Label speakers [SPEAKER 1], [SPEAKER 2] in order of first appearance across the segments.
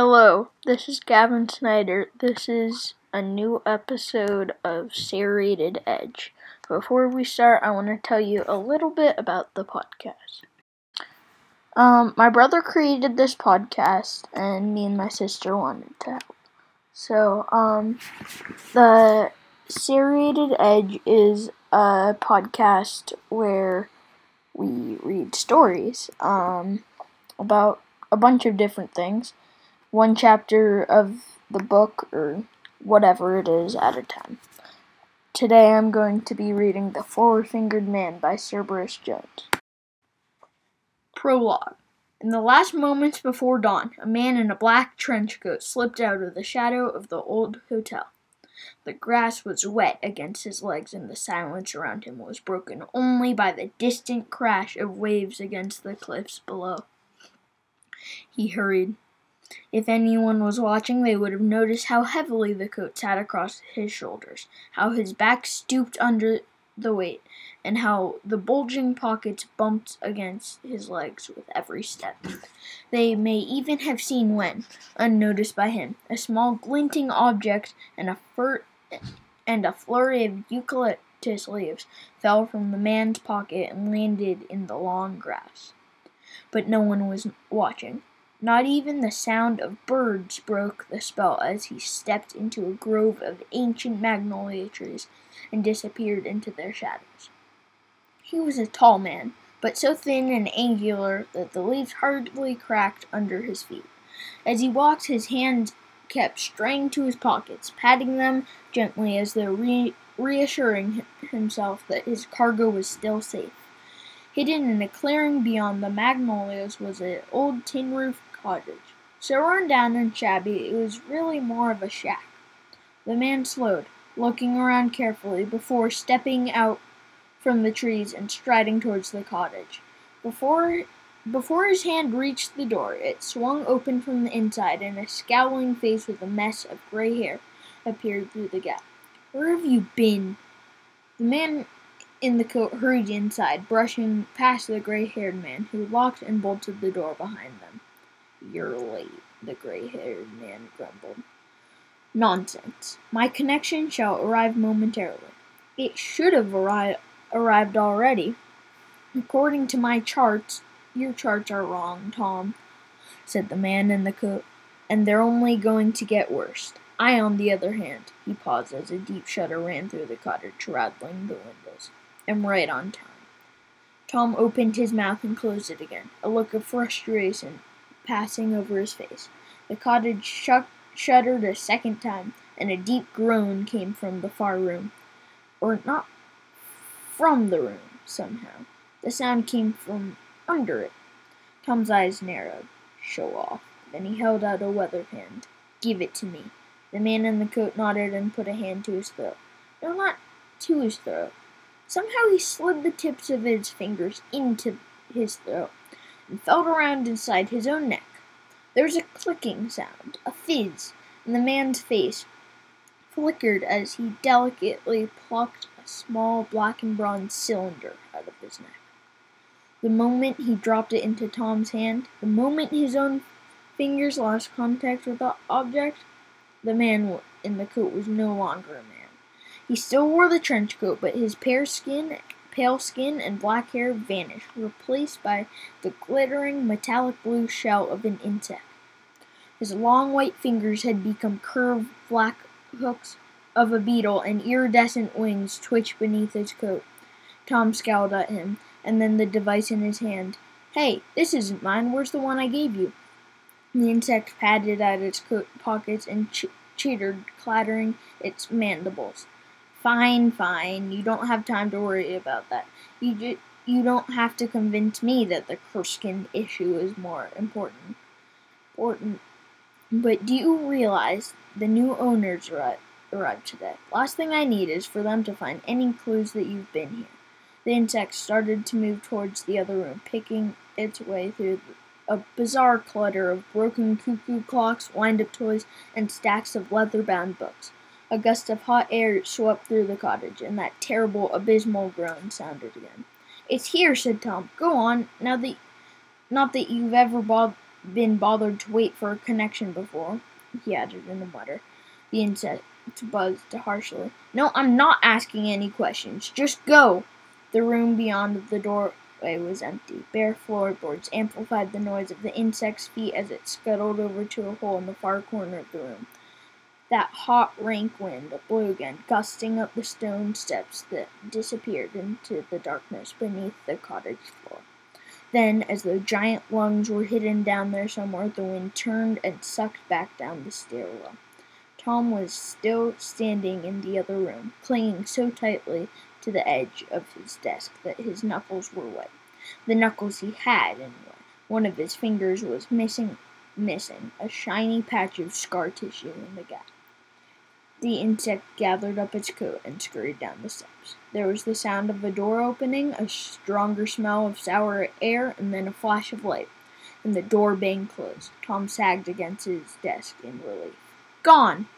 [SPEAKER 1] Hello, this is Gavin Snyder. This is a new episode of Serrated Edge. Before we start, I want to tell you a little bit about the podcast. Um, my brother created this podcast, and me and my sister wanted to help. So, um, the Serrated Edge is a podcast where we read stories um, about a bunch of different things one chapter of the book or whatever it is at a time. Today I'm going to be reading The Four Fingered Man by Cerberus Jones. Prologue. In the last moments before dawn, a man in a black trench coat slipped out of the shadow of the old hotel. The grass was wet against his legs, and the silence around him was broken only by the distant crash of waves against the cliffs below. He hurried if anyone was watching, they would have noticed how heavily the coat sat across his shoulders, how his back stooped under the weight, and how the bulging pockets bumped against his legs with every step. They may even have seen when, unnoticed by him, a small glinting object and a fur and a flurry of eucalyptus leaves fell from the man's pocket and landed in the long grass. But no one was watching. Not even the sound of birds broke the spell as he stepped into a grove of ancient magnolia trees and disappeared into their shadows. He was a tall man, but so thin and angular that the leaves hardly cracked under his feet. As he walked, his hands kept straying to his pockets, patting them gently as though re- reassuring himself that his cargo was still safe. Hidden in a clearing beyond the magnolias was an old tin roofed cottage. So run down and shabby, it was really more of a shack. The man slowed, looking around carefully before stepping out from the trees and striding towards the cottage. Before before his hand reached the door, it swung open from the inside, and a scowling face with a mess of gray hair appeared through the gap. Where have you been? The man in the coat hurried inside, brushing past the gray haired man, who locked and bolted the door behind them. You're late, the gray haired man grumbled. Nonsense. My connection shall arrive momentarily. It should have arri- arrived already. According to my charts, your charts are wrong, Tom, said the man in the coat, and they're only going to get worse. I, on the other hand, he paused as a deep shudder ran through the cottage, rattling the windows. am right on time. Tom opened his mouth and closed it again, a look of frustration passing over his face. The cottage sh- shuddered a second time, and a deep groan came from the far room. Or not from the room, somehow. The sound came from under it. Tom's eyes narrowed. Show off. Then he held out a weathered hand. Give it to me. The man in the coat nodded and put a hand to his throat. No, not to his throat. Somehow he slid the tips of his fingers into his throat and felt around inside his own neck. There was a clicking sound, a fizz, and the man's face flickered as he delicately plucked a small black and bronze cylinder out of his neck. The moment he dropped it into Tom's hand, the moment his own fingers lost contact with the object, the man in the coat was no longer a man. He still wore the trench coat, but his pear skin pale skin and black hair vanished, replaced by the glittering metallic blue shell of an insect. His long white fingers had become curved black hooks of a beetle, and iridescent wings twitched beneath his coat. Tom scowled at him, and then the device in his hand. Hey, this isn't mine. Where's the one I gave you? The insect padded at its coat pockets and ch- chittered, clattering its mandibles. Fine, fine. You don't have time to worry about that. You ju- you don't have to convince me that the Kurskyn issue is more important. Important. But do you realize the new owners arrived, arrived today? Last thing I need is for them to find any clues that you've been here. The insect started to move towards the other room, picking its way through a bizarre clutter of broken cuckoo clocks, wind up toys, and stacks of leather bound books. A gust of hot air swept through the cottage, and that terrible, abysmal groan sounded again. It's here, said Tom. Go on, now that not that you've ever bo- been bothered to wait for a connection before, he added in a mutter. The insect buzzed harshly. No, I'm not asking any questions. Just go. The room beyond the doorway was empty. Bare floorboards amplified the noise of the insect's feet as it scuttled over to a hole in the far corner of the room. That hot, rank wind blew again, gusting up the stone steps that disappeared into the darkness beneath the cottage floor. Then, as though giant lungs were hidden down there somewhere, the wind turned and sucked back down the stairwell. Tom was still standing in the other room, clinging so tightly to the edge of his desk that his knuckles were wet. The knuckles he had, anyway. One of his fingers was missing, missing, a shiny patch of scar tissue in the gap. The insect gathered up its coat and scurried down the steps. There was the sound of a door opening, a stronger smell of sour air, and then a flash of light, and the door banged closed. Tom sagged against his desk in relief. Gone!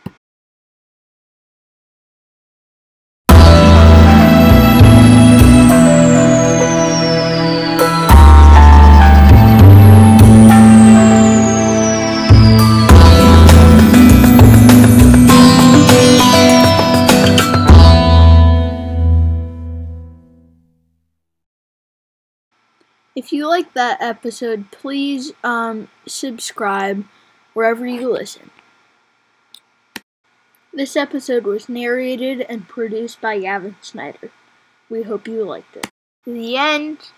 [SPEAKER 1] If you like that episode, please um, subscribe wherever you listen. This episode was narrated and produced by Gavin Snyder. We hope you liked it. The end.